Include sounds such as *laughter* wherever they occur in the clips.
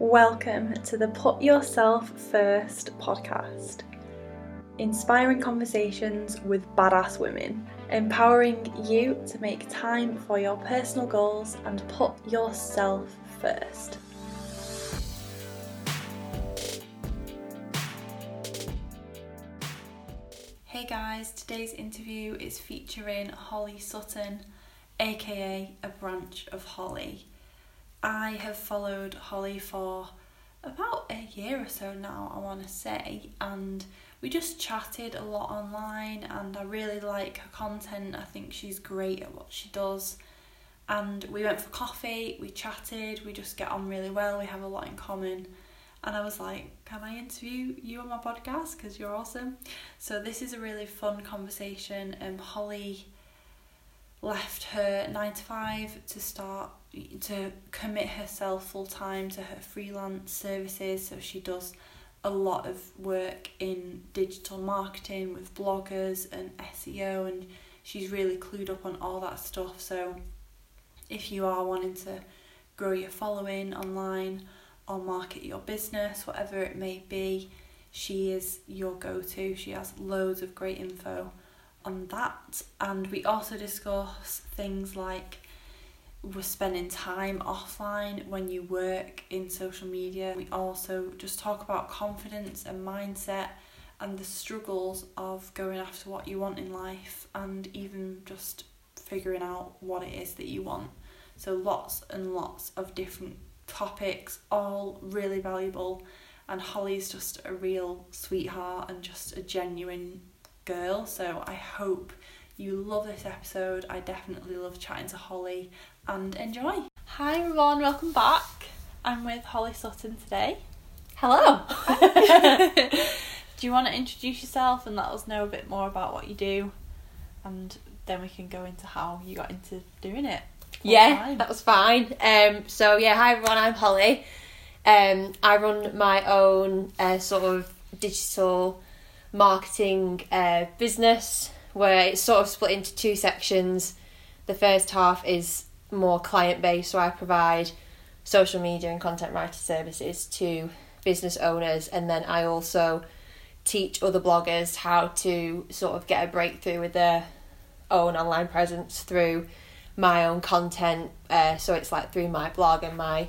Welcome to the Put Yourself First podcast. Inspiring conversations with badass women, empowering you to make time for your personal goals and put yourself first. Hey guys, today's interview is featuring Holly Sutton, aka a branch of Holly. I have followed Holly for about a year or so now, I want to say, and we just chatted a lot online, and I really like her content. I think she's great at what she does. And we went for coffee, we chatted, we just get on really well, we have a lot in common. And I was like, Can I interview you on my podcast? Because you're awesome. So, this is a really fun conversation. Um, Holly left her nine to five to start to commit herself full time to her freelance services. So she does a lot of work in digital marketing with bloggers and SEO, and she's really clued up on all that stuff. So if you are wanting to grow your following online or market your business, whatever it may be, she is your go to. She has loads of great info on that, and we also discuss things like we're spending time offline when you work in social media. We also just talk about confidence and mindset and the struggles of going after what you want in life and even just figuring out what it is that you want. So, lots and lots of different topics, all really valuable. And Holly's just a real sweetheart and just a genuine girl. So, I hope you love this episode. I definitely love chatting to Holly and enjoy. Hi everyone, welcome back. I'm with Holly Sutton today. Hello. *laughs* do you want to introduce yourself and let us know a bit more about what you do? And then we can go into how you got into doing it. Yeah, time. that was fine. Um, so yeah, hi everyone, I'm Holly. Um, I run my own uh, sort of digital marketing uh, business where it's sort of split into two sections. The first half is more client based, so I provide social media and content writer services to business owners, and then I also teach other bloggers how to sort of get a breakthrough with their own online presence through my own content. Uh, so it's like through my blog and my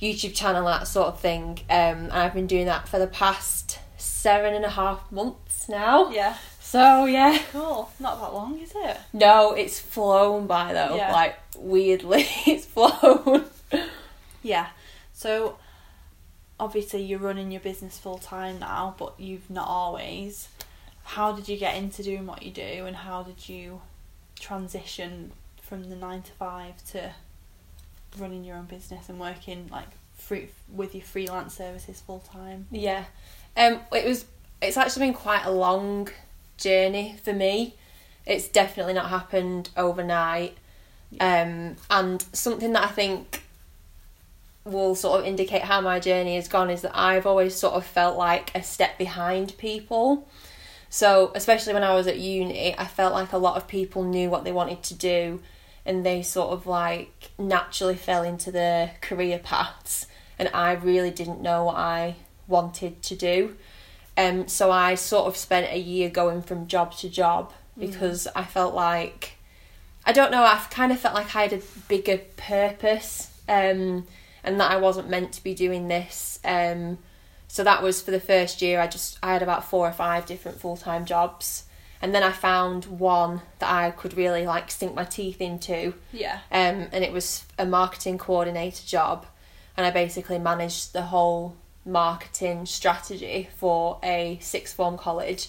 YouTube channel, that sort of thing. Um, I've been doing that for the past seven and a half months now. Yeah. So yeah. Cool. Not that long, is it? No, it's flown by though. Yeah. Like weirdly, *laughs* it's flown. Yeah. So obviously you're running your business full time now, but you've not always. How did you get into doing what you do, and how did you transition from the nine to five to running your own business and working like free, with your freelance services full time? Yeah, um, it was. It's actually been quite a long journey for me. It's definitely not happened overnight. Um, and something that I think will sort of indicate how my journey has gone is that I've always sort of felt like a step behind people. So, especially when I was at uni, I felt like a lot of people knew what they wanted to do and they sort of like naturally fell into their career paths and I really didn't know what I wanted to do. Um, so I sort of spent a year going from job to job mm. because mm. I felt like I don't know. I kind of felt like I had a bigger purpose, um, and that I wasn't meant to be doing this. Um, so that was for the first year. I just I had about four or five different full time jobs, and then I found one that I could really like sink my teeth into. Yeah. Um, and it was a marketing coordinator job, and I basically managed the whole marketing strategy for a sixth form college.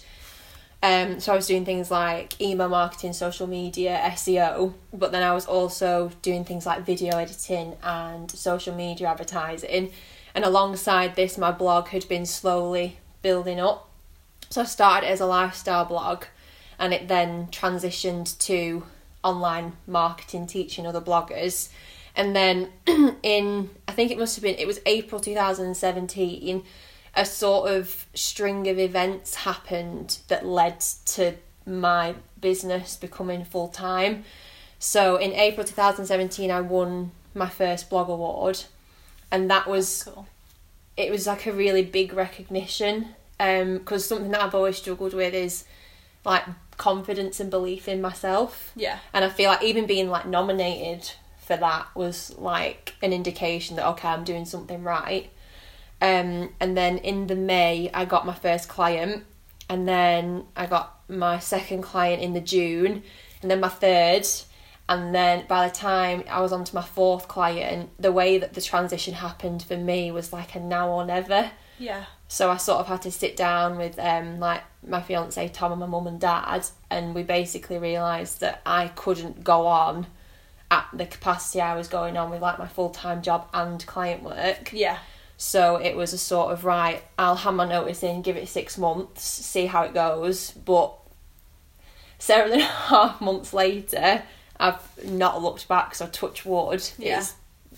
Um, so I was doing things like email marketing, social media, SEO, but then I was also doing things like video editing and social media advertising. And alongside this, my blog had been slowly building up. So I started as a lifestyle blog and it then transitioned to online marketing, teaching other bloggers. And then *clears throat* in, I think it must have been, it was April 2017, a sort of string of events happened that led to my business becoming full time. So in April 2017, I won my first blog award, and that was cool. it was like a really big recognition um, because something that I've always struggled with is like confidence and belief in myself. Yeah. And I feel like even being like nominated for that was like an indication that okay, I'm doing something right. Um, and then in the May, I got my first client, and then I got my second client in the June, and then my third, and then by the time I was on to my fourth client, the way that the transition happened for me was like a now or never. Yeah. So I sort of had to sit down with um like my fiance Tom and my mum and dad, and we basically realised that I couldn't go on at the capacity I was going on with like my full time job and client work. Yeah. So it was a sort of right, I'll hand my notice in, give it six months, see how it goes. But seven and a *laughs* half months later, I've not looked back, so touch wood. Yeah. It's,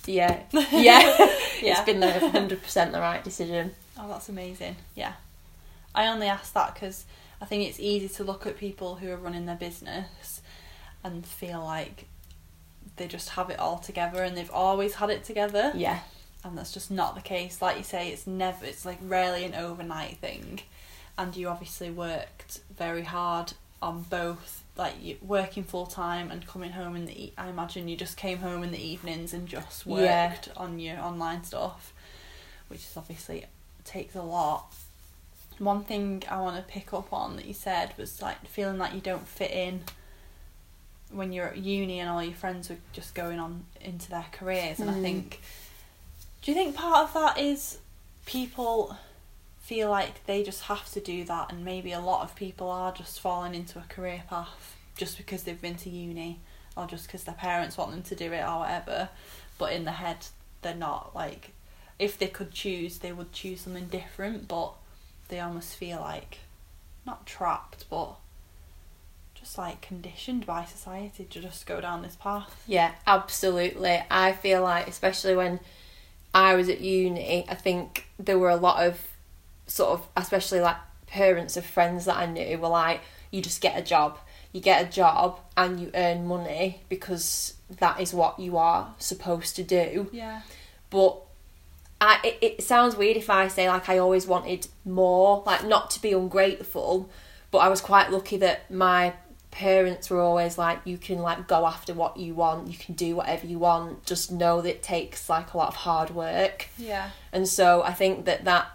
yeah. *laughs* Yeah. Yeah. It's been the 100% the right decision. Oh, that's amazing. Yeah. I only ask that because I think it's easy to look at people who are running their business and feel like they just have it all together and they've always had it together. Yeah. And that's just not the case. Like you say, it's never, it's like rarely an overnight thing. And you obviously worked very hard on both, like working full time and coming home in the. E- I imagine you just came home in the evenings and just worked Yeah. on your online stuff, which is obviously takes a lot. One thing I want to pick up on that you said was like feeling like you don't fit in when you're at uni and all your friends are just going on into their careers. And I Mm. think, do you think part of that is people feel like they just have to do that, and maybe a lot of people are just falling into a career path just because they've been to uni or just because their parents want them to do it or whatever, but in the head they're not like if they could choose they would choose something different but they almost feel like not trapped but just like conditioned by society to just go down this path. Yeah, absolutely. I feel like, especially when I was at uni, I think there were a lot of sort of, especially like parents of friends that I knew were like, you just get a job. You get a job and you earn money because that is what you are supposed to do. Yeah. But I, it, it sounds weird if I say like I always wanted more, like not to be ungrateful, but I was quite lucky that my parents were always like, you can like go after what you want, you can do whatever you want, just know that it takes like a lot of hard work. Yeah. And so I think that that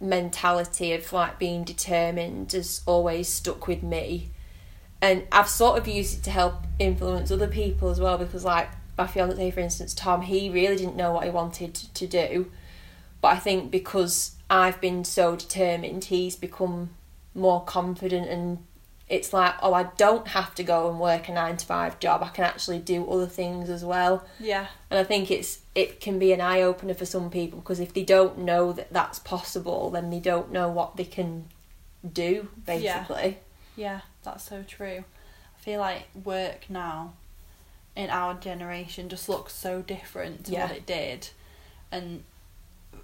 mentality of like being determined has always stuck with me. And I've sort of used it to help influence other people as well because like my fiance for instance, Tom, he really didn't know what he wanted to do. But I think because I've been so determined, he's become more confident and it's like, oh, I don't have to go and work a nine to five job. I can actually do other things as well Yeah. and I think it's it can be an eye opener for some people because if they don't know that that's possible, then they don't know what they can do basically. Yeah, that's so true. I feel like work now in our generation just looks so different to Yeah. what it did. And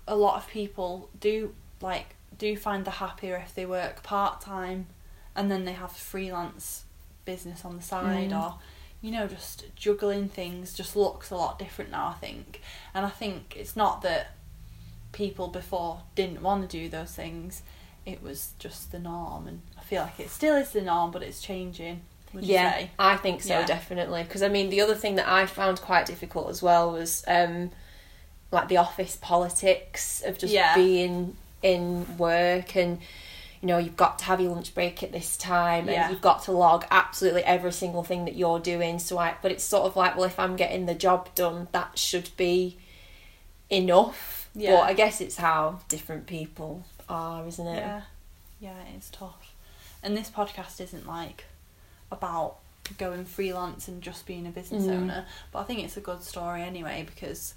a lot of people do like do find the happier if they work part time and then they have freelance business on the side Mm. or you know just juggling things just looks a lot different now I think. And I think it's not that people before didn't want to do those things it was just the norm and I feel like it still is the norm but it's changing yeah, say I think so Yeah. definitely. Because I mean, the other thing that I found quite difficult as well was um, like the office politics of just Yeah. being in work and you know you've got to have your lunch break at this time Yeah. and you've got to log absolutely every single thing that you're doing so I but it's sort of like well if I'm getting the job done that should be enough Yeah. but I guess it's how different people are isn't it yeah yeah it is tough and this podcast isn't like about going freelance and just being a business Mm. owner but I think it's a good story anyway because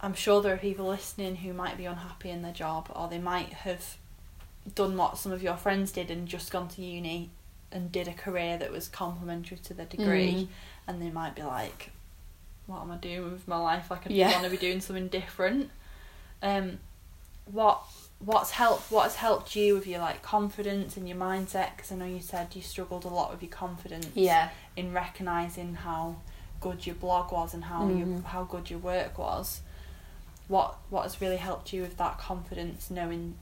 I'm sure there are people listening who might be unhappy in their job or they might have done what some of your friends did and just gone to uni and did a career that was complementary to their degree Mm. and they might be like what am I doing with my life like I Yeah. want to be doing something different um what what's helped what has helped you with your like confidence and your mindset because I know you said you struggled a lot with your confidence yeah in recognizing how good your blog was and how your Mhm. how good your work was what what has really helped you with that confidence knowing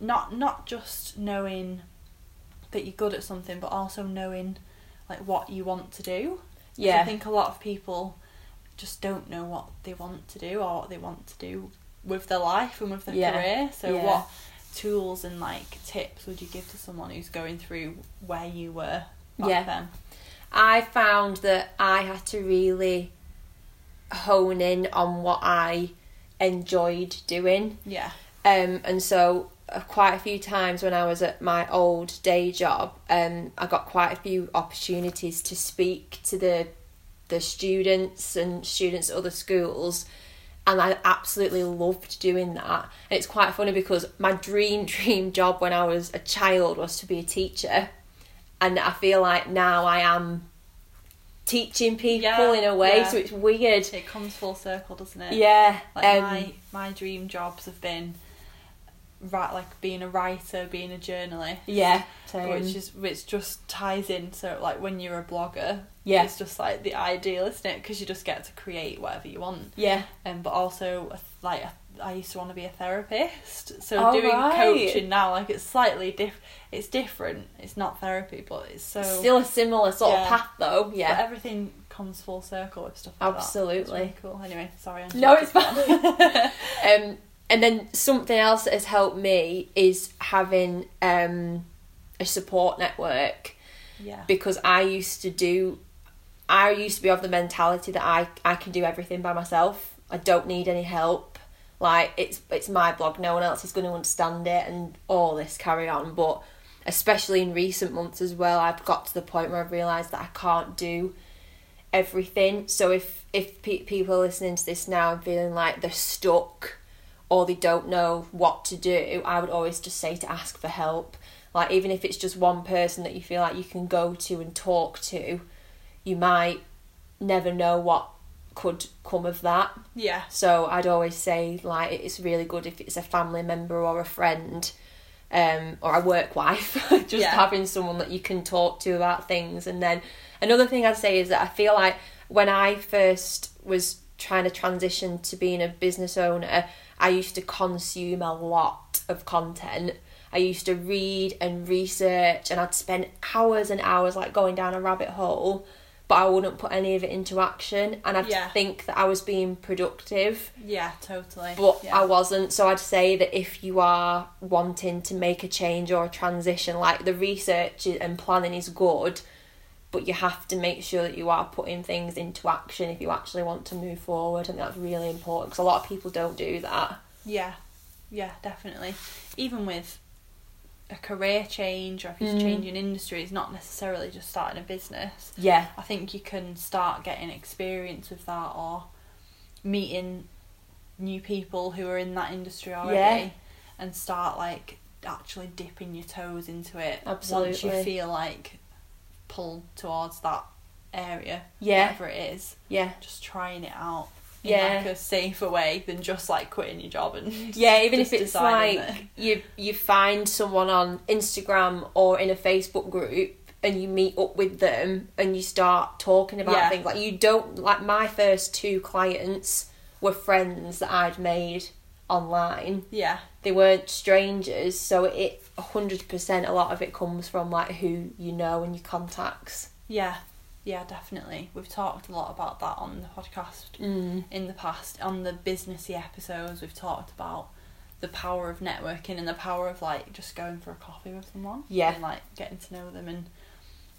not not just knowing that you're good at something but also knowing like what you want to do. Yeah. I think a lot of people just don't know what they want to do or what they want to do with their life and with their Yeah. career. So Yeah. what tools and like tips would you give to someone who's going through where you were back Yeah. then? I found that I had to really hone in on what I enjoyed doing. Yeah. Um, and so quite a few times when I was at my old day job, um, I got quite a few opportunities to speak to the the students and students at other schools, and I absolutely loved doing that. And it's quite funny because my dream *laughs* dream job when I was a child was to be a teacher, and I feel like now I am teaching people Yeah, in a way, yeah. so it's weird. It comes full circle, doesn't it? Yeah, Like um, my my dream jobs have been like being a writer, being a journalist. yeah, same. Which is which just ties in so like when you're a blogger, Yeah. it's just like the ideal, isn't it? Because you just get to create whatever you want. yeah. Um, but also like I used to want to be a therapist, so Oh, doing right. coaching now like it's slightly diff. It's different. It's not therapy, but it's so Still a similar sort Yeah. of path though, But yeah. everything comes full circle with stuff like Absolutely. really cool. Anyway, sorry. I'm No, it's fine. *laughs* Um, and then something else that has helped me is having um, a support network yeah. because I used to do, I used to be of the mentality that I, I can do everything by myself. I don't need any help. Like it's it's my blog, no one else is going to understand it, and all this carry on. But especially in recent months as well, I've got to the point where I've realised that I can't do everything. So if if pe- people are listening to this now and feeling like they're stuck or they don't know what to do, I would always just say to ask for help. Like even if it's just one person that you feel like you can go to and talk to, you might never know what could come of that. Yeah. So I'd always say like it's really good if it's a family member or a friend, um, or a work wife, *laughs* just Yeah. having someone that you can talk to about things. And then another thing I'd say is that I feel like when I first was trying to transition to being a business owner, I used to consume a lot of content. I used to read and research, and I'd spend hours and hours like going down a rabbit hole, but I wouldn't put any of it into action. And I'd Yeah. think that I was being productive, Yeah. Totally. but yeah. I wasn't. So I'd say that if you are wanting to make a change or a transition, like the research and planning is good, but you have to make sure that you are putting things into action if you actually want to move forward. I think that's really important because a lot of people don't do that. Yeah, yeah, definitely. Even with a career change or if you're Mm. changing industry, it's not necessarily just starting a business. Yeah, I think you can start getting experience with that or meeting new people who are in that industry already Yeah. and start like actually dipping your toes into it once Absolutely. you feel like pulled towards that area Yeah. whatever it is yeah. just trying it out in Yeah. like a safer way than just like quitting your job and *laughs* Yeah, even if it's like that- you you find someone on Instagram or in a Facebook group and you meet up with them and you start talking about Yeah. things like you don't like my first two clients were friends that I'd made online. yeah They weren't strangers, so it 100% a lot of it comes from like who you know and your contacts. yeah yeah definitely we've talked a lot about that on the podcast Mm. in the past on the businessy episodes we've talked about the power of networking and the power of like just going for a coffee with someone Yeah. and like getting to know them and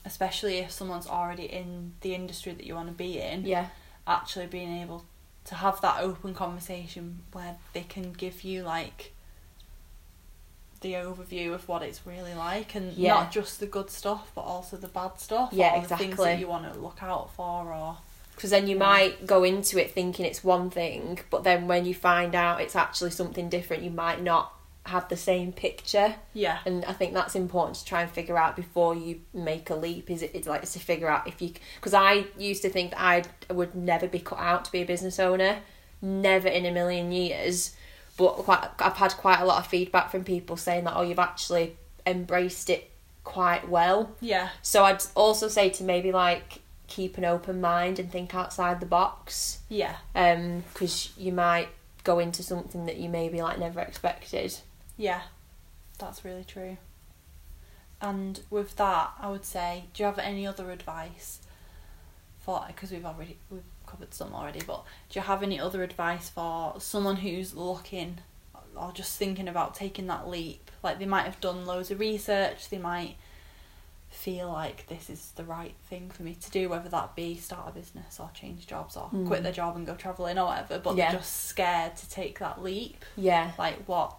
especially if someone's already in the industry that you want to be in Yeah. actually being able to have that open conversation where they can give you like the overview of what it's really like and Yeah. not just the good stuff but also the bad stuff Yeah, or the things that you want to look out for or because then you Yeah. might go into it thinking it's one thing but then when you find out it's actually something different you might not have the same picture. Yeah. And i think that's important to try and figure out before you make a leap is it it's like to figure out if you because i used to think that i would never be cut out to be a business owner. Never in a million years but quite, i've had quite a lot of feedback from people saying that oh you've actually embraced it quite well yeah so I'd also say to maybe like keep an open mind and think outside the box, yeah um, because you might go into something that you maybe like never expected. Yeah, that's really true. And with that, I would say, do you have any other advice for? Because we've already we've covered some already, but do you have any other advice for someone who's looking or just thinking about taking that leap? Like they might have done loads of research, they might feel like this is the right thing for me to do, whether that be start a business or change jobs or Mm. quit their job and go travelling or whatever, but Yeah. they're just scared to take that leap Yeah. like what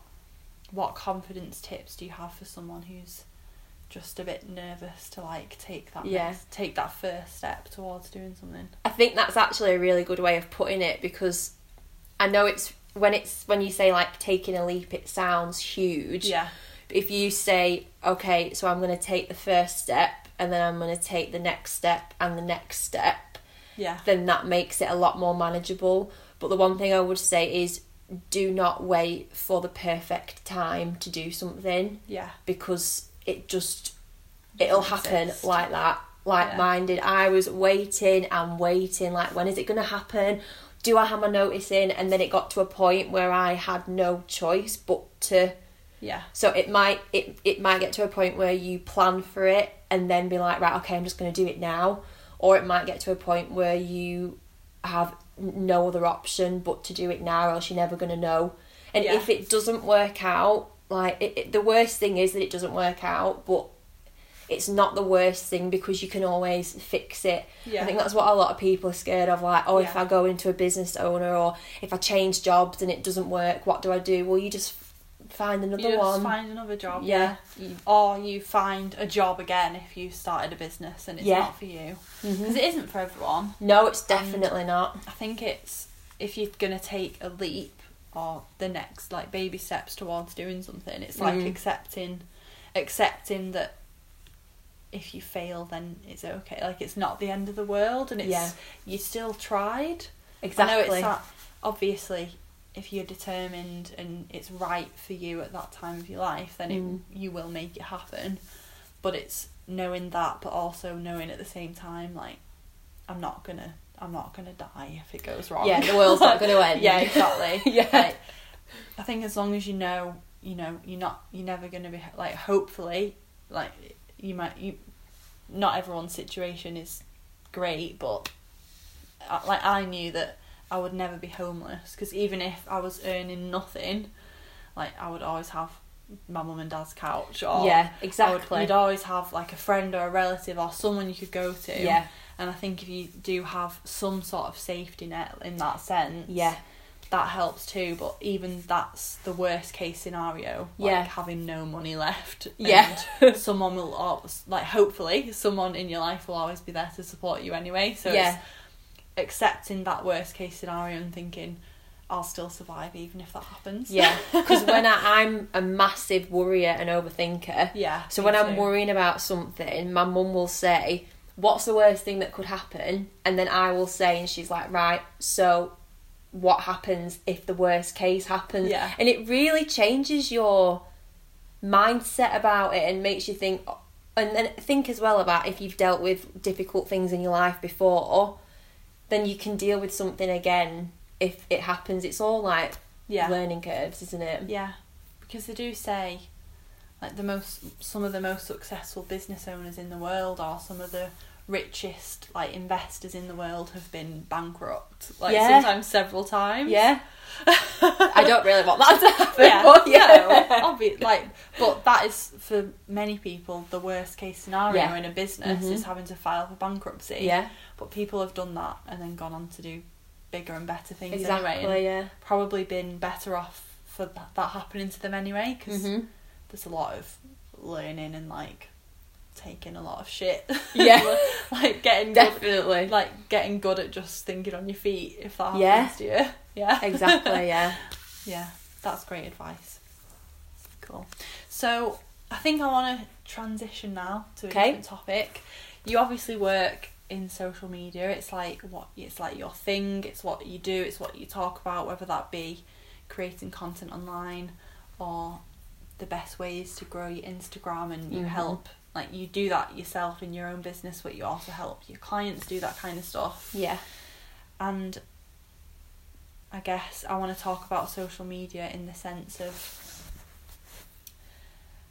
what confidence tips do you have for someone who's just a bit nervous to like take that Yeah. next, take that first step towards doing something I think that's actually a really good way of putting it because I know it's when it's when you say like taking a leap it sounds huge. yeah If you say, okay, so I'm going to take the first step and then I'm going to take the next step and the next step, yeah then that makes it a lot more manageable. But the one thing I would say is do not wait for the perfect time to do something yeah because it just it'll happen exist. like that like Yeah. mine i was waiting and waiting like when is it going to happen do i have my notice in and then it got to a point where i had no choice but to yeah so it might it, it might get to a point where you plan for it and then be like right okay i'm just going to do it now or it might get to a point where you have no other option but to do it now or else you're never going to know and Yeah. if it doesn't work out like it, it, the worst thing is that it doesn't work out but it's not the worst thing because you can always fix it yeah I think that's what a lot of people are scared of. Like, oh, if I go into a business owner or if I change jobs and it doesn't work, what do I do? Well, you just find another you just one. find another job yeah. yeah. or you find a job again if you started a business and it's Yeah. not for you mm-hmm. because it isn't for everyone No, it's definitely not. I think it's if you're gonna take a leap or the next like baby steps towards doing something, it's like Mm. accepting accepting that if you fail then it's okay. Like it's not the end of the world and it's Yeah. you still tried. I know Exactly. it's that obviously if you're determined and it's right for you at that time of your life, then Mm. it, you will make it happen. But it's knowing that, but also knowing at the same time, like I'm not gonna, I'm not gonna die if it goes wrong. Yeah, the world's not gonna *laughs* end. yeah, exactly. *laughs* Yeah. Like, I think as long as you know, you know, you're not, you're never gonna be like. Hopefully, like you might, you, not everyone's situation is great, but I- like I knew that I would never be homeless because even if I was earning nothing, like I would always have my mum and dad's couch or yeah, I would, exactly. you'd always have like a friend or a relative or someone you could go to. yeah, And I think if you do have some sort of safety net in that sense, yeah, that helps too. But even that's the worst case scenario. Like Yeah. having no money left. *laughs* Yeah. and someone will always, like hopefully someone in your life will always be there to support you anyway. So yeah, it's accepting that worst case scenario and thinking I'll still survive even if that happens. yeah. Because *laughs* when I, I'm a massive worrier and overthinker, yeah. So when I'm worrying about something, my mum will say, "What's the worst thing that could happen?" And then I will say, and she's like, "Right, so what happens if the worst case happens?" Yeah. And it really changes your mindset about it and makes you think and then think as well about if you've dealt with difficult things in your life before, then you can deal with something again if it happens. It's all like yeah. learning curves, isn't it? Yeah, because they do say, like the most, some of the most successful business owners in the world are some of the richest like investors in the world have been bankrupt, like Yeah. sometimes several times. Yeah. *laughs* I don't really want that to happen. Yeah, but yeah, obvi- like, but that is for many people the worst case scenario Yeah. in a business Mhm. is having to file for bankruptcy. Yeah, but people have done that and then gone on to do bigger and better things exactly. anyway. Yeah. probably been better off for th- that happening to them anyway because hmm there's a lot of learning and like taking a lot of shit. *laughs* Yeah. like getting good, Definitely. like getting good at just thinking on your feet if that Yeah. happens to you. *laughs* Yeah. exactly. *laughs* Yeah. yeah, that's great advice. Cool. So I think I want to transition now to a Okay. different topic. You obviously work in social media. It's like what it's like your thing. It's what you do. It's what you talk about. Whether that be creating content online or the best ways to grow your Instagram, and you Mhm. help. Like you do that yourself in your own business, but you also help your clients do that kind of stuff Yeah. and I guess I want to talk about social media in the sense of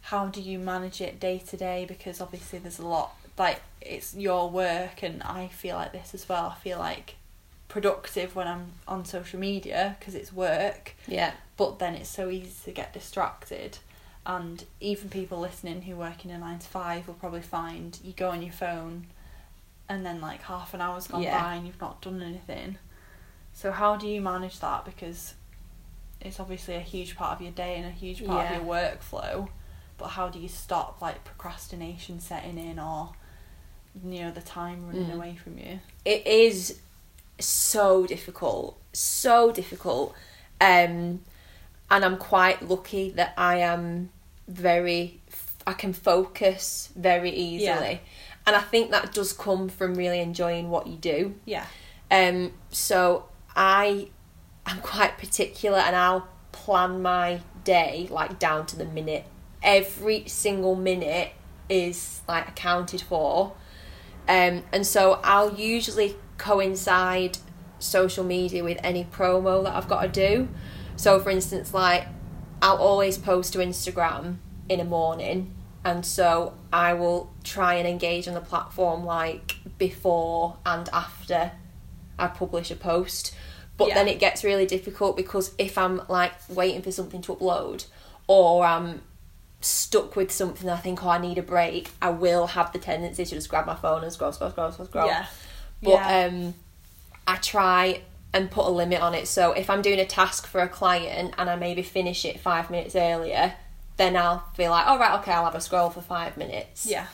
how do you manage it day to day because obviously there's a lot like it's your work and I feel like this as well. I feel like productive when I'm on social media because it's work, Yeah. but then it's so easy to get distracted. And even people listening who work in a nine to five will probably find you go on your phone and then like half an hour's gone Yeah. by and you've not done anything. So how do you manage that? Because it's obviously a huge part of your day and a huge part Yeah. of your workflow. But how do you stop like procrastination setting in or you know the time running Mm. away from you? it is so difficult so difficult um and i'm quite lucky that i am very i can focus very easily Yeah. and i think that does come from really enjoying what you do Yeah. um so i i'm quite particular and i'll plan my day like down to the minute every single minute is like accounted for um, and so I'll usually coincide social media with any promo that I've got to do. So, for instance, like I'll always post to Instagram in the morning, and so I will try and engage on the platform like before and after I publish a post. But Yeah. then it gets really difficult because if I'm like waiting for something to upload or I'm stuck with something I think, oh, I need a break, I will have the tendency to just grab my phone and scroll, scroll, scroll, scroll, scroll. Yeah. But Yeah. um, I try and put a limit on it. So if I'm doing a task for a client and I maybe finish it five minutes earlier, then I'll feel like, all right, okay, I'll have a scroll for five minutes. Yeah.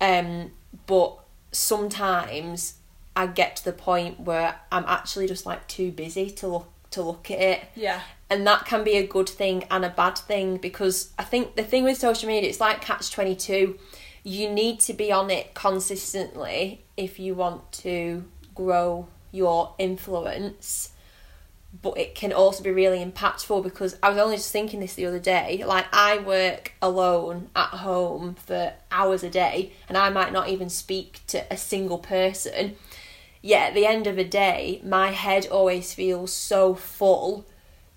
Um, but sometimes I get to the point where I'm actually just like too busy to look to look at it. Yeah. and that can be a good thing and a bad thing because I think the thing with social media it's like catch 22 you need to be on it consistently if you want to grow your influence. But it can also be really impactful because I was only just thinking this the other day like I work alone at home for hours a day and I might not even speak to a single person yet at the end of a day my head always feels so full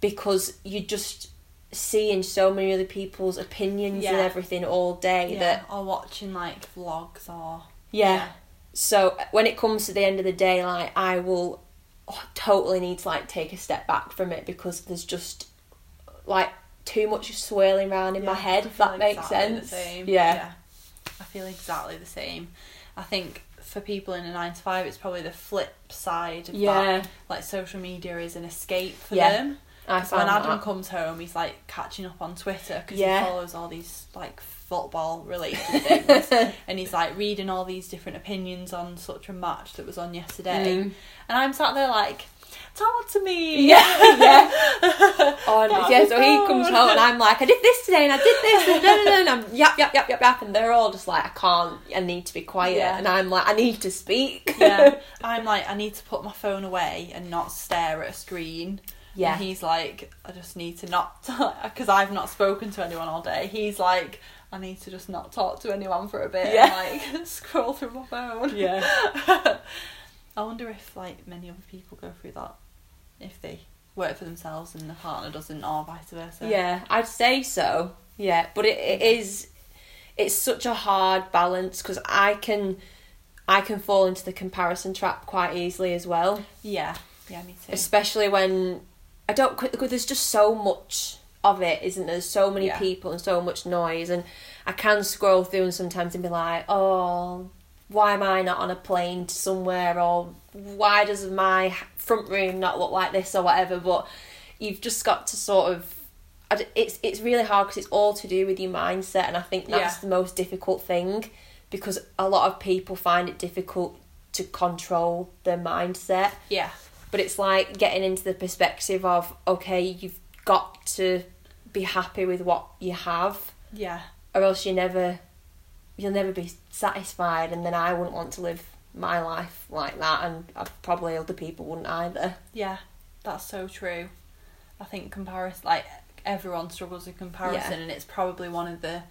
because you're just seeing so many other people's opinions and everything all day Yeah. that Or watching like vlogs or yeah. So when it comes to the end of the day, like I will oh, totally need to like take a step back from it because there's just like too much swirling around in my head. If that makes exactly the sense. same. Yeah. I feel exactly the same. I think for people in a nine to five, it's probably the flip side of Yeah. that. Like social media is an escape for Yeah, them. I 'Cause when Adam that. comes home, he's like catching up on Twitter because Yeah. he follows all these like football related things, *laughs* and he's like reading all these different opinions on such a match that was on yesterday, Mm. and I'm sat there like, talk to me. *laughs* Yeah, yeah. *laughs* Oh, and yeah, so he comes home and I'm like, I did this today and I did this and, da, da, da, and I'm yap yap yap yap yap and they're all just like, I can't, I need to be quiet Yeah. and I'm like, I need to speak. yeah, *laughs* I'm like, I need to put my phone away and not stare at a screen. Yeah. And he's like, I just need to not, because I've not spoken to anyone all day. He's like, I need to just not talk to anyone for a bit Yeah. and like scroll through my phone. Yeah. I wonder if like many other people go through that, if they work for themselves and the partner doesn't, or vice versa. Yeah, I'd say so. Yeah, but it, it is it's such a hard balance because I can I can fall into the comparison trap quite easily as well, Yeah. Yeah, me too. especially when I don't because there's just so much of it, isn't there? There's so many Yeah. people and so much noise, and I can scroll through and sometimes and be like, oh, why am I not on a plane to somewhere, or why does my front room not look like this, or whatever. But you've just got to sort of. It's it's really hard because it's all to do with your mindset, and I think that's Yeah. the most difficult thing because a lot of people find it difficult to control their mindset Yeah. but it's like getting into the perspective of okay you've got to be happy with what you have Yeah. or else you never you'll never be satisfied and then I wouldn't want to live my life like that and probably other people wouldn't either Yeah, that's so true. I think comparison, like everyone struggles with comparison, Yeah. and it's probably one of the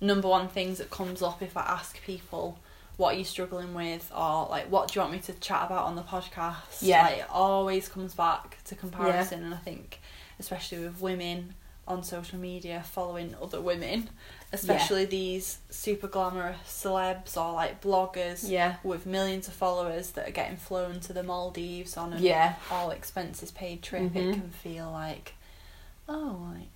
number one things that comes up if I ask people what are you struggling with or like what do you want me to chat about on the podcast Yeah. like it always comes back to comparison and i think especially with women on social media following other women especially these super glamorous celebs or like bloggers Yeah. with millions of followers that are getting flown to the maldives on an Yeah. all expenses paid trip Mhm. it can feel like oh like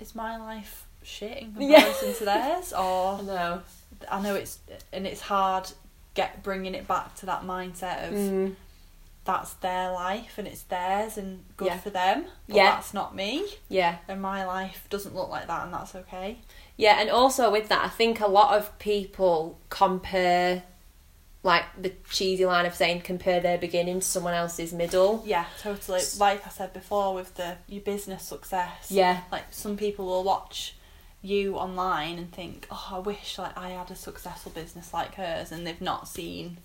is my life shit in Yeah. comparison to theirs *laughs* or I know. I know it's and it's hard get bringing it back to that mindset of Mm. That's their life and it's theirs and good Yeah. for them. But Yeah. that's not me Yeah. and my life doesn't look like that and that's okay. Yeah, and also with that, I think a lot of people compare, like the cheesy line of saying, compare their beginning to someone else's middle. Yeah, totally. Like I said before with the your business success. Yeah. Like some people will watch you online and think, "Oh, I wish like I had a successful business like hers," and they've not seen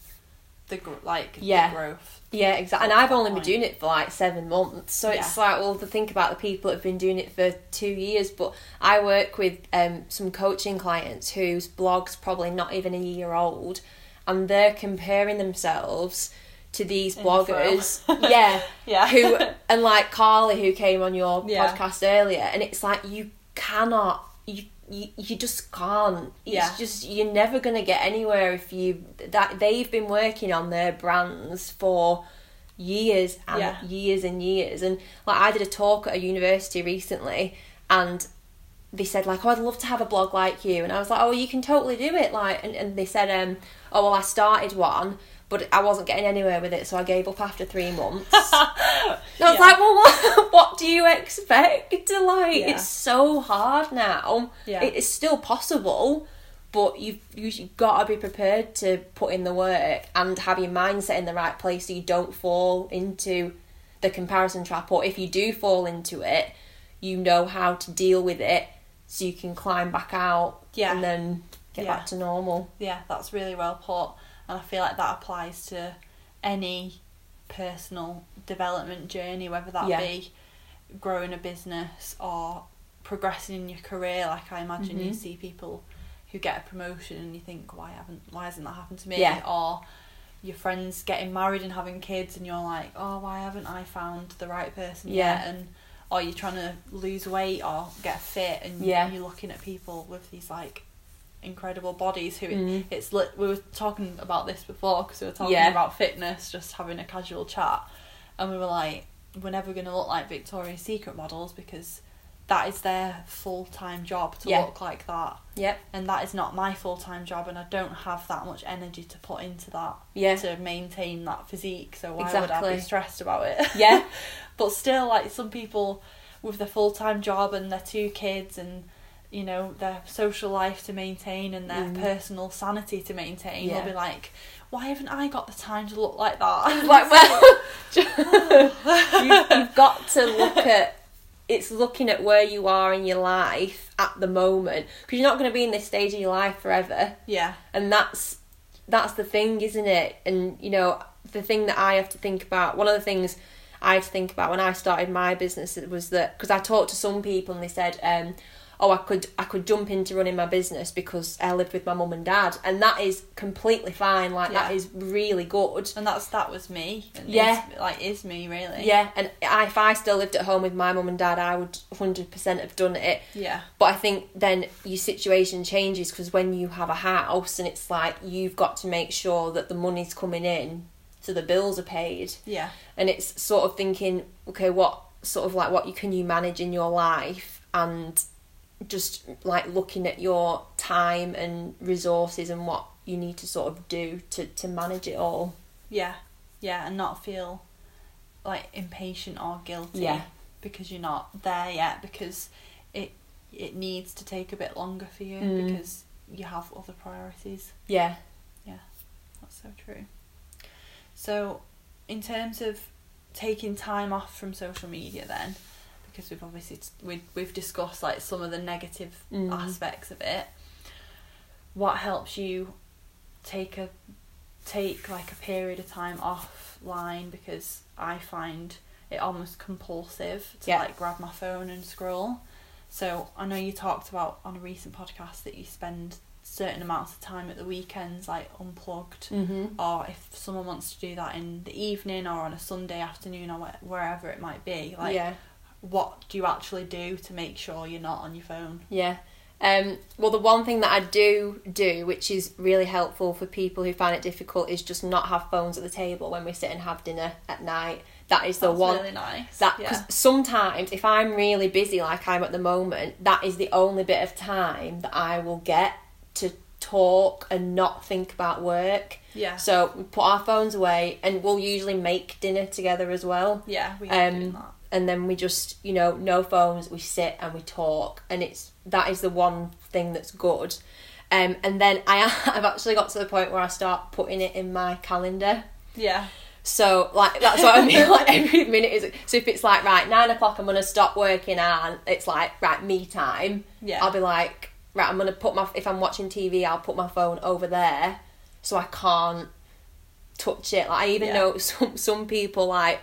the like Yeah. the growth. Yeah, exactly. And I've only been doing it for like seven months, so it's like, well, to think about the people that have been doing it for two years. But I work with um, some coaching clients whose blog's probably not even a year old, and they're comparing themselves to these In bloggers. *laughs* yeah, Yeah. who and like Carly who came on your Yeah. podcast earlier and it's like you cannot you you, you just can't it's Yeah. just you're never going to get anywhere if you that they've been working on their brands for years and Yeah. years and years and like I did a talk at a university recently and they said like oh I'd love to have a blog like you and I was like oh you can totally do it like and, and they said um oh well I started one but I wasn't getting anywhere with it so I gave up after three months *laughs* I was Yeah. like, well, what, *laughs* what do you expect? Like, Yeah. it's so hard now. Yeah. It is still possible, but you've, you've got to be prepared to put in the work and have your mindset in the right place so you don't fall into the comparison trap. Or if you do fall into it, you know how to deal with it so you can climb back out Yeah. and then get Yeah. back to normal. Yeah, that's really well put, and I feel like that applies to any personal development journey, whether that Yeah. be growing a business or progressing in your career. Like I imagine you Mhm. see people who get a promotion and you think, why haven't, why hasn't that happened to me? Yeah. Or your friends getting married and having kids, and you're like, oh, why haven't I found the right person Yeah. yet? And or you're trying to lose weight or get fit, and Yeah. you're looking at people with these like incredible bodies who Mm. it's lit we were talking about this before because we were talking Yeah. about fitness just having a casual chat and we were like we're never going to look like victoria's secret models because that is their full-time job to Yeah. look like that Yep. and that is not my full-time job and i don't have that much energy to put into that Yeah. to maintain that physique so why would i Exactly. be stressed about it *laughs* Yeah. but still like some people with their full-time job and their two kids and you know their social life to maintain and their Mm. personal sanity to maintain Yeah. they'll be like why haven't i got the time to look like that *laughs* like well *laughs* *laughs* you, you've got to look at it's looking at where you are in your life at the moment because you're not going to be in this stage of your life forever yeah and that's that's the thing isn't it and you know the thing that i have to think about one of the things i had to think about when i started my business was that because i talked to some people and they said um oh i could i could jump into running my business because i lived with my mum and dad. And that is completely fine. Like that Yeah. is really good. And that's that was me. Yeah. is, like is me really. Yeah, and I- if I still lived at home with my mum and dad, I would 100% have done it. yeah. But I think then your situation changes because when you have a house and it's like you've got to make sure that the money's coming in so the bills are paid. yeah. And it's sort of thinking, okay, what sort of like what you can you manage in your life? And just like looking at your time and resources and what you need to sort of do to, to manage it all. yeah yeah and not feel like impatient or guilty Yeah. because you're not there yet because it it needs to take a bit longer for you Mm. because you have other priorities Yeah. Yeah. That's so true so in terms of taking time off from social media then because we've obviously we, we've discussed like some of the negative Mm. aspects of it what helps you take a take like a period of time offline because I find it almost compulsive to Yeah. like grab my phone and scroll. So I know you talked about on a recent podcast that you spend certain amounts of time at the weekends, like unplugged, Mm-hmm. or if someone wants to do that in the evening or on a Sunday afternoon or wh- wherever it might be, like yeah. What do you actually do to make sure you're not on your phone? Yeah. Um, well, the one thing that I do do, which is really helpful for people who find it difficult, is just not have phones at the table when we sit and have dinner at night. That is the one That's really nice. That yeah. because sometimes if I'm really busy, like I'm at the moment, that is the only bit of time that I will get to talk and not think about work. yeah. So we put our phones away, and we'll usually make dinner together as well yeah, we um, that. And then we just you know no phones we sit and we talk and it's that is the one thing that's good um, and then I *laughs* I've actually got to the point where I start putting it in my calendar Yeah. so like that's what I mean *laughs* like every minute is so if it's like right nine o'clock I'm gonna stop working and it's like right me time Yeah. I'll be like right I'm gonna put my if I'm watching TV I'll put my phone over there so I can't touch it like I even Yeah. know *laughs* some some people like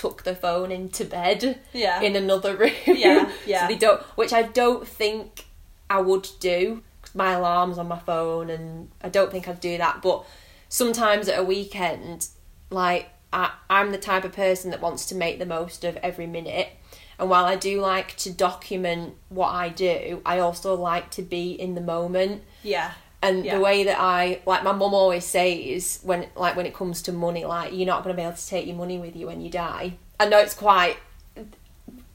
tuck the phone into bed Yeah. in another room. Yeah, yeah. *laughs* so they don't, which I don't think I would do. 'cause my alarm's on my phone, and I don't think I'd do that. But sometimes at a weekend, like I, I'm the type of person that wants to make the most of every minute. And while I do like to document what I do, I also like to be in the moment. yeah. And Yeah. the way that I like my mum always says when like when it comes to money, like you're not gonna be able to take your money with you when you die. I know it's quite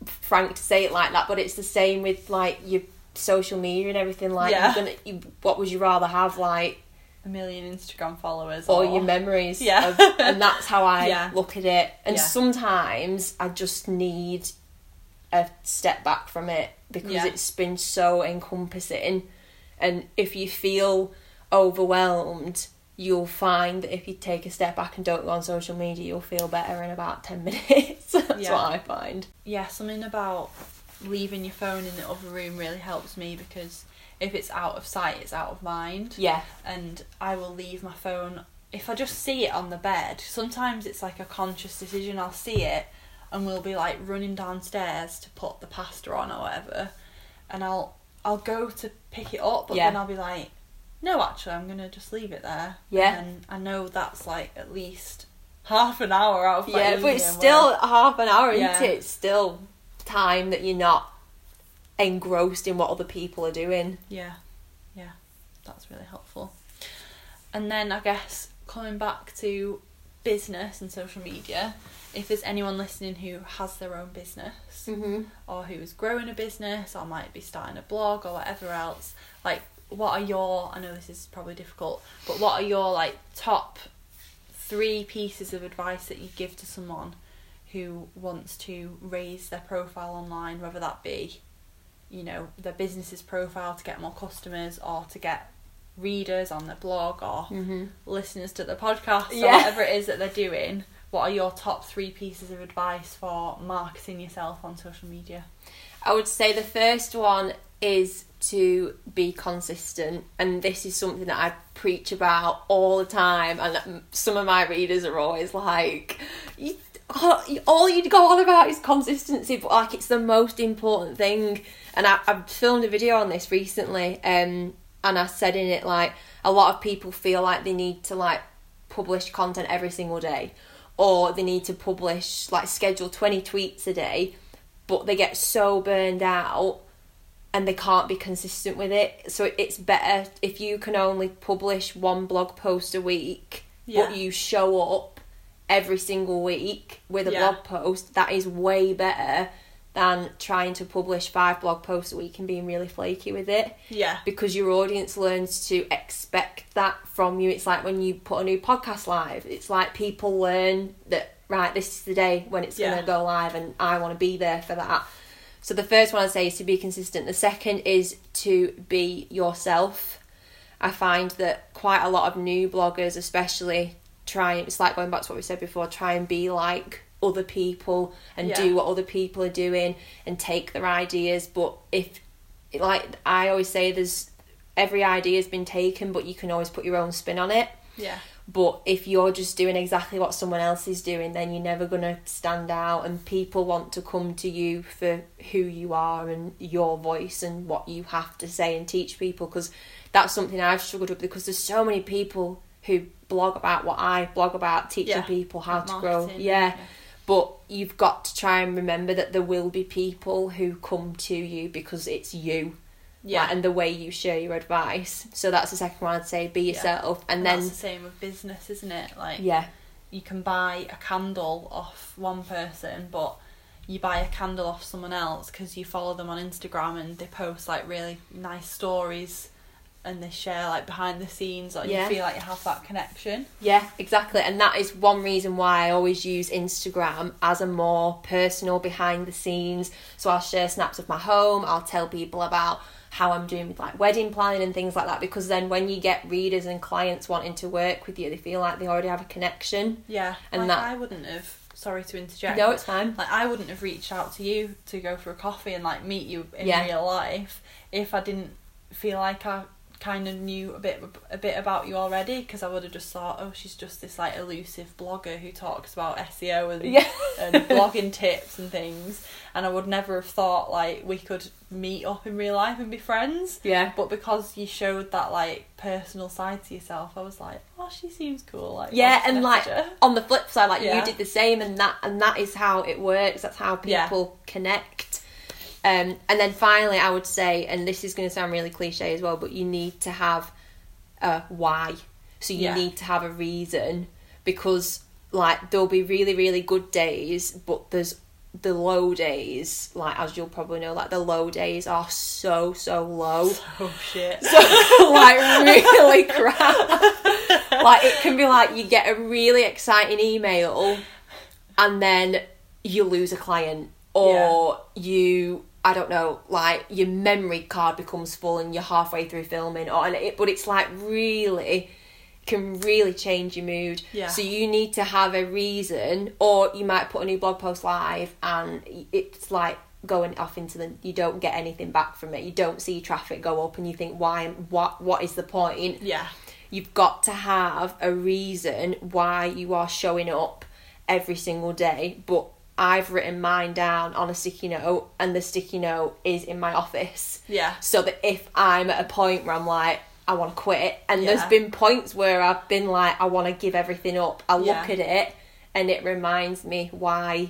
frank to say it like that, but it's the same with like your social media and everything. Like Yeah. gonna, you, what would you rather have, like A million Instagram followers. or or your memories? Yeah. of, and that's how I Yeah. look at it. And Yeah. sometimes I just need a step back from it because it's been so encompassing. And if you feel overwhelmed, you'll find that if you take a step back and don't go on social media, you'll feel better in about 10 *laughs* minutes. That's Yeah. what I find. yeah, something about leaving your phone in the other room really helps me because if it's out of sight, it's out of mind. Yeah. And I will leave my phone if I just see it on the bed. Sometimes it's like a conscious decision. I'll see it and we'll be like running downstairs to put the pasta on or whatever, and I'll I'll go to pick it up, but Yeah. then I'll be like, no, actually, I'm gonna just leave it there. Yeah. And I know that's like at least half an hour out of Yeah, but it's still where- half an hour, Yeah. isn't it? It's still time that you're not engrossed in what other people are doing. Yeah, yeah, that's really helpful. And then I guess coming back to business and social media, if there's anyone listening who has their own business Mm-hmm. or who's growing a business or might be starting a blog or whatever else, like what are your I know this is probably difficult, but what are your like top three pieces of advice that you give to someone who wants to raise their profile online, whether that be, you know, their business's profile to get more customers or to get readers on their blog or Mm-hmm. listeners to the podcast or Yeah. whatever it is that they're doing. What are your top three pieces of advice for marketing yourself on social media? I would say the first one is to be consistent, and this is something that I preach about all the time. And some of my readers are always like, you, all all you go on about is consistency, but like it's the most important thing. And I, I filmed a video on this recently, um, and I said in it like a lot of people feel like they need to like publish content every single day, or they need to publish like schedule twenty tweets a day but they get so burned out and they can't be consistent with it. So it's better if you can only publish one blog post a week, Yeah. but you show up every single week with a Yeah. blog post. That is way better than trying to publish five blog posts a week and being really flaky with it Yeah. because your audience learns to expect that from you. It's like when you put a new podcast live, it's like people learn that, right, this is the day when it's Yeah. going to go live, and I want to be there for that. So the first one I'd say is to be consistent. The second is to be yourself. I find that quite a lot of new bloggers, especially, try it's like going back to what we said before, try and be like other people and Yeah. do what other people are doing and take their ideas. But if, like I always say, there's every idea has been taken, but you can always put your own spin on it. Yeah. But if you're just doing exactly what someone else is doing, then you're never going to stand out, and people want to come to you for who you are and your voice and what you have to say and teach people. Because that's something I've struggled with because there's so many people who blog about what I blog about, teaching Yeah, people how like to grow. Yeah. yeah. But you've got to try and remember that there will be people who come to you because it's you Yeah. like, and the way you share your advice. So that's the second one I'd say: be Yeah. yourself, and, And then that's the same with business, isn't it? Like yeah, you can buy a candle off one person, but you buy a candle off someone else because you follow them on Instagram and they post like really nice stories and they share like behind the scenes or Yeah. you feel like you have that connection. yeah, exactly. And that is one reason why I always use Instagram as a more personal behind the scenes. So I'll share snaps of my home. I'll tell people about how I'm doing with like wedding planning and things like that. Because then when you get readers and clients wanting to work with you, they feel like they already have a connection. Yeah. And like that- I wouldn't have sorry to interject. No, it's fine. like I wouldn't have reached out to you to go for a coffee and like meet you in Yeah. real life if I didn't feel like I kind of knew a bit a bit about you already because I would have just thought oh she's just this like elusive blogger who talks about SEO and Yeah. and *laughs* blogging tips and things and I would never have thought like we could meet up in real life and be friends Yeah. but because you showed that like personal side to yourself I was like oh she seems cool like yeah and like on the flip side like Yeah. you did the same and that and that is how it works that's how Yeah. people connect um and then finally i would say and this is going to sound really cliche as well but you need to have a why so you Yeah. need to have a reason because like there'll be really really good days but there's the low days like as you'll probably know like the low days are so so low *laughs* oh shit so like really *laughs* crap. like it can be like you get a really exciting email and then you lose a client or you I don't know, like your memory card becomes full and you're halfway through filming or and it but it's like really can really change your mood. Yeah. So you need to have a reason or you might put a new blog post live and it's like going off into the you don't get anything back from it. You don't see traffic go up and you think why what what is the point? yeah You've got to have a reason why you are showing up every single day. But I've written mine down on a sticky note, and the sticky note is in my office. yeah So that if I'm at a point where I'm like, I want to quit, and there's been points where I've been like, I want to give everything up. I look Yeah. at it, and it reminds me why.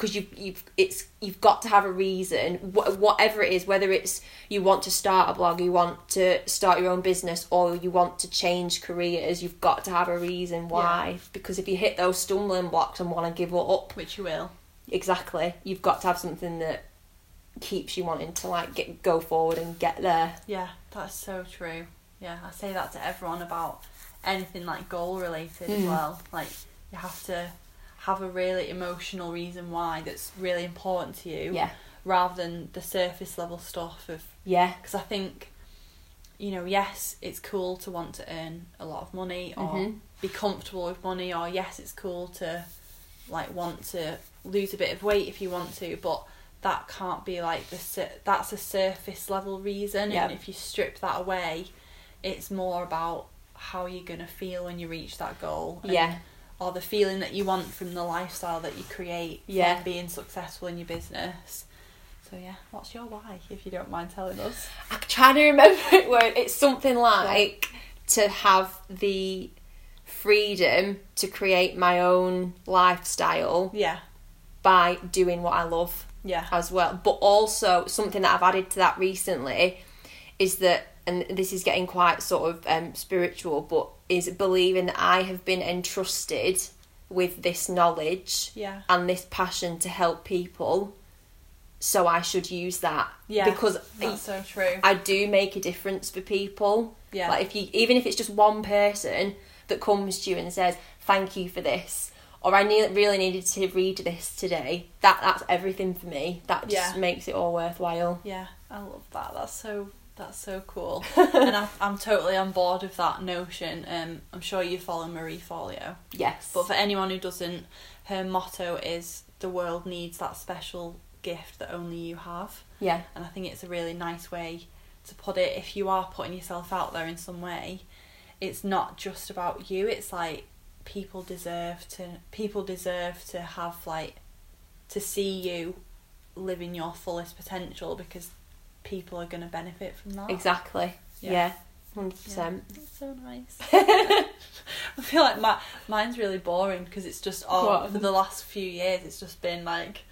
Because you, you've it's you've got to have a reason, wh- whatever it is. Whether it's you want to start a blog, you want to start your own business, or you want to change careers, you've got to have a reason why. Because if you hit those stumbling blocks and want to give up, which you will exactly, you've got to have something that keeps you wanting to like get go forward and get there. Yeah, that's so true. Yeah, I say that to everyone about anything like goal related as Mm. well. Like you have to have a really emotional reason why that's really important to you Yeah, rather than the surface level stuff of yeah, because I think you know, yes, it's cool to want to earn a lot of money or Mhm. be comfortable with money or yes, it's cool to like want to lose a bit of weight if you want to, but that can't be like the sur- that's a surface level reason Yeah. and if you strip that away, it's more about how you're going to feel when you reach that goal. yeah. Or the feeling that you want from the lifestyle that you create Yeah. from being successful in your business. So yeah, what's your why if you don't mind telling us? I'm trying to remember *laughs* it word. It's something like to have the freedom to create my own lifestyle Yeah. by doing what I love Yeah. as well. But also something that I've added to that recently is that and this is getting quite sort of um, spiritual, but is believing that I have been entrusted with this knowledge Yeah. and this passion to help people. So I should use that Yeah. because That's so true. I do make a difference for people. Yeah. Like if you even if it's just one person that comes to you and says, Thank you for this or I ne- really needed to read this today, that that's everything for me. That just Yeah. makes it all worthwhile. Yeah, I love that. That's so that's so cool, *laughs* and I, I'm totally on board with that notion. Um, I'm sure you follow Marie Forleo, Yes. but for anyone who doesn't, her motto is "The world needs that special gift that only you have," yeah. and I think it's a really nice way to put it. If you are putting yourself out there in some way, it's not just about you. It's like people deserve to people deserve to have like to see you living your fullest potential because people are going to benefit from that. Exactly. Yeah. Yeah. Hundred percent. That's so nice. *laughs* *laughs* I feel like my mine's really boring because it's just oh What? for the last few years it's just been like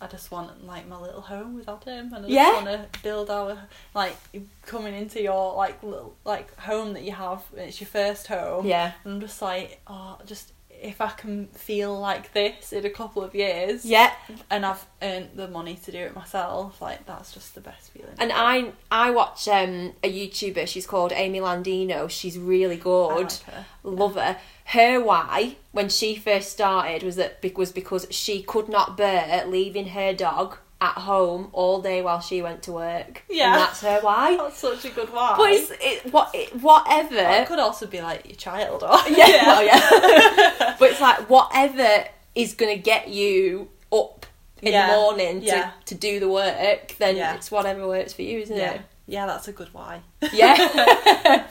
I just want like my little home with Adam and I Yeah. just want to build our like coming into your like little like home that you have it's your first home Yeah. and I'm just like oh just if I can feel like this in a couple of years Yeah. and I've earned the money to do it myself like that's just the best feeling And I I watch um a YouTuber. She's called Amy Landino. She's really good. like her. Love her. Her why when she first started was that was because she could not bear leaving her dog at home all day while she went to work. Yeah. and that's her why. *laughs* that's such a good why But it's it, what it, whatever. Well, it could also be like your child or *laughs* yeah, well, yeah. *laughs* but it's like whatever is gonna get you up in Yeah, the morning to, yeah. to do the work, then Yeah. it's whatever works for you, isn't yeah it? yeah that's a good why Yeah.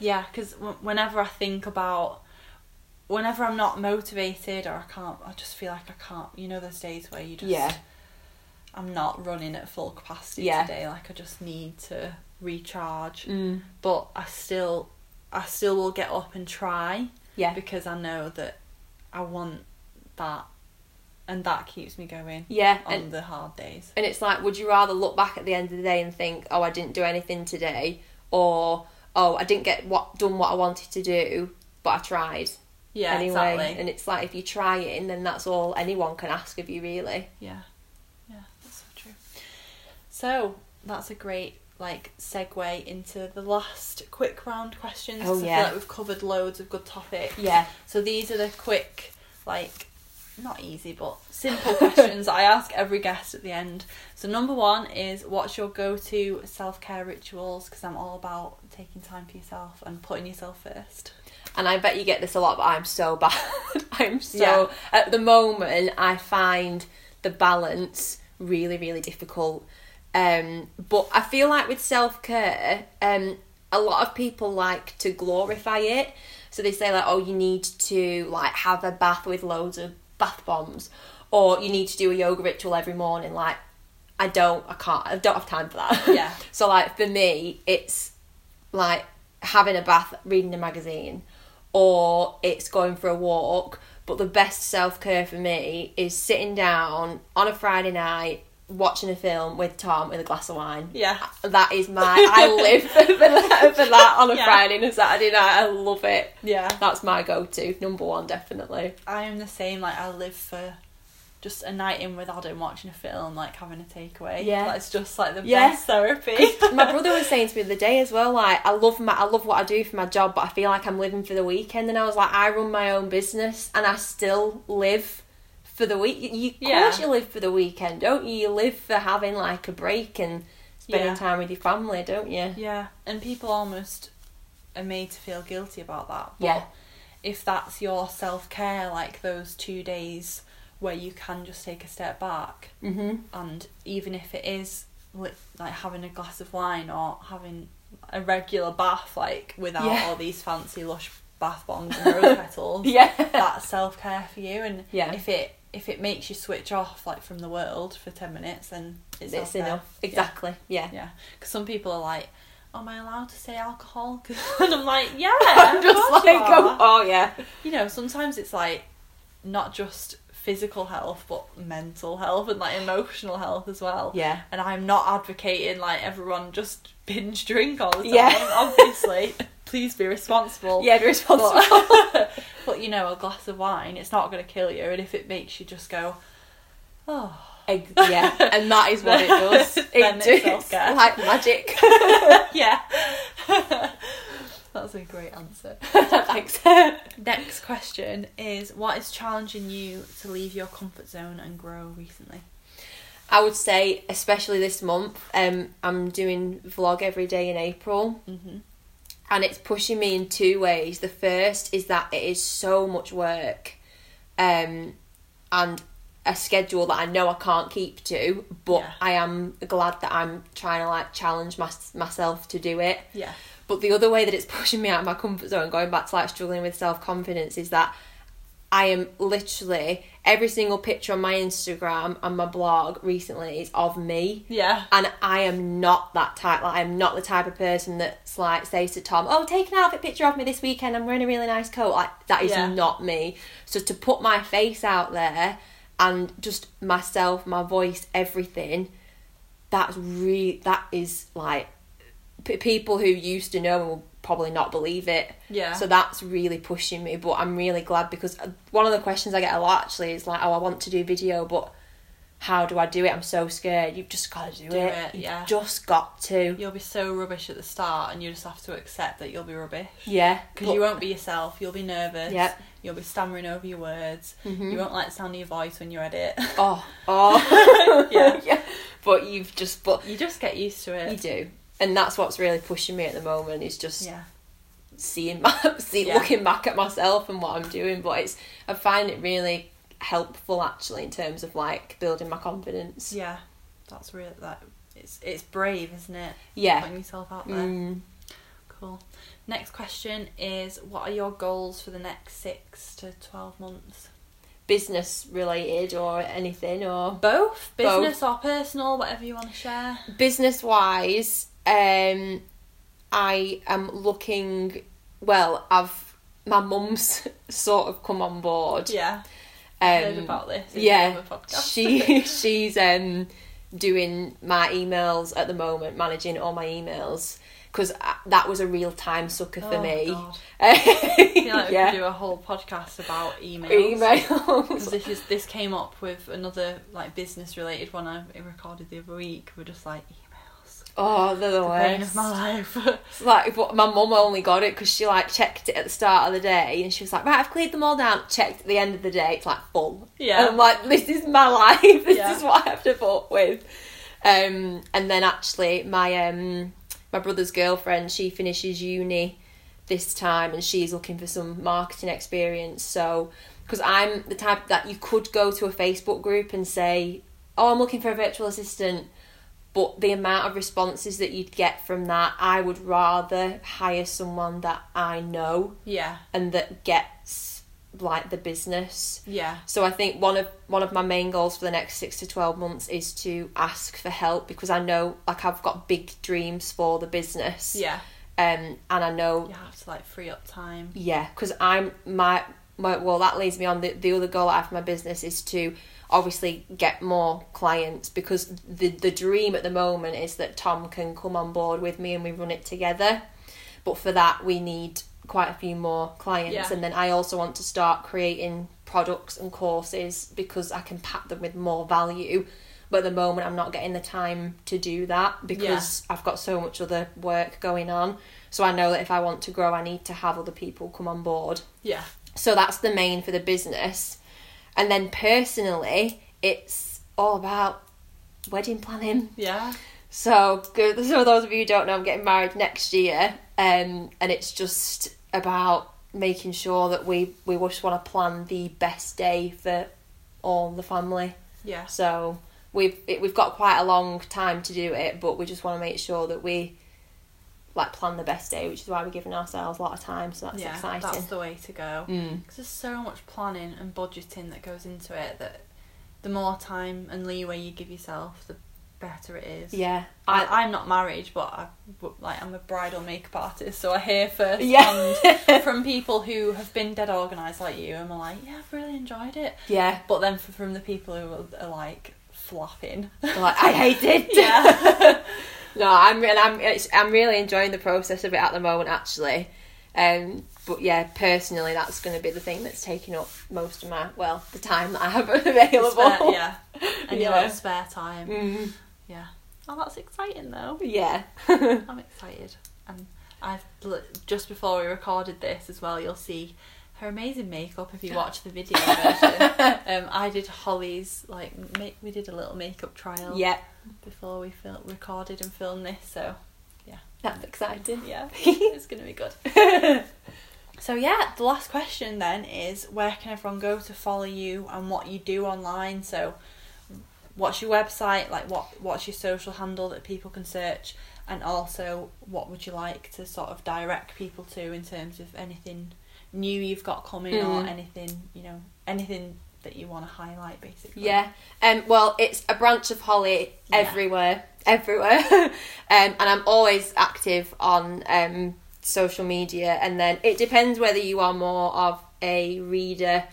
yeah because w- whenever I think about whenever I'm not motivated or I can't I just feel like I can't you know those days where you just Yeah. I'm not running at full capacity Yeah. today like I just need to recharge mm. but I still I still will get up and try Yeah. because I know that I want that and that keeps me going Yeah. on And, the hard days and it's like, would you rather look back at the end of the day and think, oh, I didn't do anything today, or oh, I didn't get what done what I wanted to do, but I tried yeah anyway. exactly And it's like if you're trying, then that's all anyone can ask of you, really. Yeah, yeah, that's so true. So that's a great like segue into the last quick round questions. Oh, 'cause I yeah. feel like we've covered loads of good topics. Yeah. So these are the quick, like, not easy but simple *laughs* questions I ask every guest at the end. So number one is what's your go-to self-care rituals? Because I'm all about taking time for yourself and putting yourself first. And I bet you get this a lot, but I'm so *laughs* bad. I'm so Yeah. at the moment I find the balance really, really difficult. Um, but I feel like with self care, um, a lot of people like to glorify it. So they say like, oh, you need to like have a bath with loads of bath bombs, or you need to do a yoga ritual every morning. Like, I don't, I can't, I don't have time for that. Yeah. *laughs* so like for me, it's like having a bath, reading a magazine, or it's going for a walk. But the best self care for me is sitting down on a Friday night, watching a film with Tom with a glass of wine. Yeah. That is my. I *laughs* live for that, for that on a Yeah. Friday and a Saturday night. I love it. Yeah. That's my go to. Number one, definitely. I am the same. Like I live for just a night in with Adam watching a film, like having a takeaway. Yeah. that's just like the Yeah. best therapy. *laughs* my brother was saying to me the other day as well, like I love my I love what I do for my job, but I feel like I'm living for the weekend. And I was like, I run my own business, and I still live for the week. You, of Yeah. course, you live for the weekend, don't you? You live for having like a break and spending Yeah. time with your family, don't you? yeah, and people almost are made to feel guilty about that. But Yeah. if that's your self care, like those two days where you can just take a step back, Mhm. and even if it is like having a glass of wine or having a regular bath, like without Yeah. all these fancy lush bath bombs and *laughs* rose petals. Yeah. that's self care for you. And Yeah. if it if it makes you switch off like from the world for ten minutes, then it's, It's enough. Exactly. Yeah. Yeah, because some people are like, "Am I allowed to say alcohol? *laughs* and I'm like, *laughs* "Yeah." I'm just like, oh, oh yeah. you know, sometimes it's like not just physical health, but mental health and like emotional health as well. Yeah. And I'm not advocating like everyone just binge drink all the time. Yeah. Obviously, *laughs* please be responsible. Yeah, be responsible. But, *laughs* but you know, a glass of wine, it's not going to kill you. And if it makes you just go, oh, yeah, and that is what it does. *laughs* It does like magic. yeah. *laughs* That's a great answer. *laughs* Thanks. *laughs* Next question is What is challenging you to leave your comfort zone and grow recently? I would say, especially this month, um, I'm doing vlog every day in April, Mm-hmm. and it's pushing me in two ways. The first is that it is so much work, um, and a schedule that I know I can't keep to, but Yeah. I am glad that I'm trying to like challenge my, myself to do it. Yeah. But the other way that it's *laughs* pushing me out of my comfort zone, going back to like struggling with self confidence, is that I am literally every single picture on my Instagram and my blog recently is of me. Yeah. And I am not that type. Like I'm not the type of person that's like says to Tom, "Oh, take an outfit picture of me this weekend. I'm wearing a really nice coat." Like that is Yeah. not me. So to put my face out there and just myself, my voice, everything, that's really that is like p- people who used to know will probably not believe it. Yeah. So that's really pushing me. But I'm really glad because uh, one of the questions I get a lot actually is like, "Oh, I want to do video, but." How do I do it? I'm so scared. You've just got to do, Do it. it, You've yeah. just got to. You'll be so rubbish at the start, and you just have to accept that you'll be rubbish. Yeah. Because you won't be yourself. You'll be nervous. Yeah. You'll be stammering over your words. Mhm. You won't like the sound of your voice when you edit. Oh, *laughs* oh. Yeah. *laughs* yeah. But you've just, but you just get used to it. you do. And that's what's really pushing me at the moment is just Yeah. seeing my, *laughs* see, Yeah. looking back at myself and what I'm doing. But it's, I find it really helpful actually in terms of like building my confidence. Yeah. That's real. That it's it's brave, isn't it? Yeah. Putting yourself out there. Mm. Cool. Next question is: What are your goals for the next six to twelve months? Business related or anything or Both, Both. business or personal, whatever you want to share. business wise, um, I am looking. Well, I've my mum's *laughs* sort of come on board. Yeah. Um, heard about this. Yeah, podcast. she *laughs* she's um doing my emails at the moment, managing all my emails because that was a real time sucker for Oh, me. God. I *laughs* feel like we yeah, could do a whole podcast about emails. emails. Because this is this came up with another like business related one I recorded the other week. We're just like. Oh, they're the The pain worst. of my life. It's *laughs* like but my mum only got it because she like checked it at the start of the day and she was like, right, I've cleared them all down. Checked at the end of the day, it's like full. Yeah. and I'm like, this is my *laughs* life. This Yeah. is what I have to put with. Um, and then actually, my um, my brother's girlfriend, she finishes uni this time, and she's looking for some marketing experience. So, because I'm the type that you could go to a Facebook group and say, "Oh, I'm looking for a virtual assistant." But the amount of responses that you'd get from that, I would rather hire someone that I know yeah. and that gets like the business. Yeah. So I think one of one of my main goals for the next six to twelve months is to ask for help because I know like I've got big dreams for the business. Yeah. Um, and I know You have to like free up time. yeah, because I'm my, my well that leads me on the the other goal I have for my business is to obviously get more clients because the the dream at the moment is that Tom can come on board with me and we run it together. But for that we need quite a few more clients Yeah. and then I also want to start creating products and courses because I can pack them with more value. But at the moment I'm not getting the time to do that because I've got so much other work going on. So I know that if I want to grow I need to have other people come on board. Yeah. So that's the main for the business. And then personally, it's all about wedding planning. Yeah. So, good. So those of you who don't know, I'm getting married next year, um, and it's just about making sure that we we just want to plan the best day for all the family. Yeah. So we've it, we've got quite a long time to do it, but we just want to make sure that we like plan the best day, which is why we're giving ourselves a lot of time. So that's yeah. exciting. That's the way to go. Mm. Because there's so much planning and budgeting that goes into it that the more time and leeway you give yourself, the better it is. Yeah, I, I'm not married, but I, like I'm a bridal makeup artist, so I hear first Yeah. hand *laughs* from people who have been dead organised like you, and are like, yeah, I've really enjoyed it. yeah. But then f from the people who are, are like flopping, like I hate it. *laughs* yeah, *laughs* no, I'm and I'm it's, I'm really enjoying the process of it at the moment actually. Um, but yeah, personally, that's going to be the thing that's taking up most of my well, the time that I have *laughs* available. spare, yeah, *laughs* and your Yeah. little spare time, Mm, yeah. Oh, that's exciting though. yeah. *laughs* I'm excited, and I've just before we recorded this as well. You'll see her amazing makeup if you watch the video version. *laughs* um, I did Holly's like ma- we did a little makeup trial yeah, before we fil- recorded and filmed this. So yeah. that's exciting. yeah, *laughs* it's gonna be good. *laughs* So yeah, the last question then is where can everyone go to follow you and what you do online? So what's your website, like what what's your social handle that people can search and also what would you like to sort of direct people to in terms of anything new you've got coming or Mm. anything, you know, anything that you want to highlight basically. Yeah. Um. Well, it's a branch of Holly Yeah. everywhere, everywhere. *laughs* um. And I'm always active on um social media, and then it depends whether you are more of a reader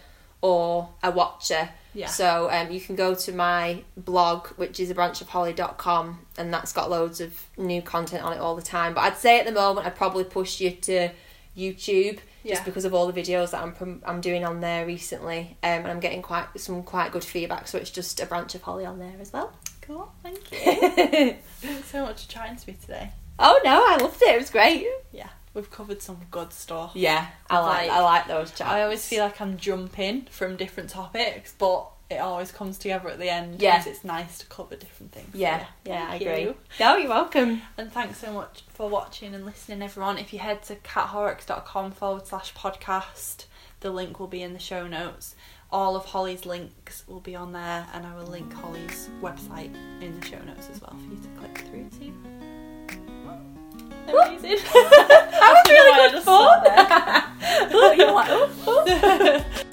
or a watcher. Yeah. So um, you can go to my blog, which is a branchofholly.com, and that's got loads of new content on it all the time. But I'd say at the moment I'd probably push you to YouTube Yeah. just because of all the videos that I'm prom- I'm doing on there recently, um, and I'm getting quite some quite good feedback. So it's just a branch of Holly on there as well. Cool, thank you. *laughs* Thanks so much for chatting to me today. oh no, I loved it. It was great. Yeah, we've covered some good stuff. Yeah, I like, Like- I like those chats. I always feel like I'm jumping from different topics, but it always comes together at the end. Yeah. it's nice to cover different things. yeah, yeah, I Thank agree. you. No, you're welcome. And thanks so much for watching and listening, everyone. If you head to cathorrocks.com forward slash podcast, the link will be in the show notes. All of Holly's links will be on there, and I will link Holly's website in the show notes as well for you to click through to. Amazing. *laughs* That was I don't know why I really good fun. Look, you're like, oh, *laughs*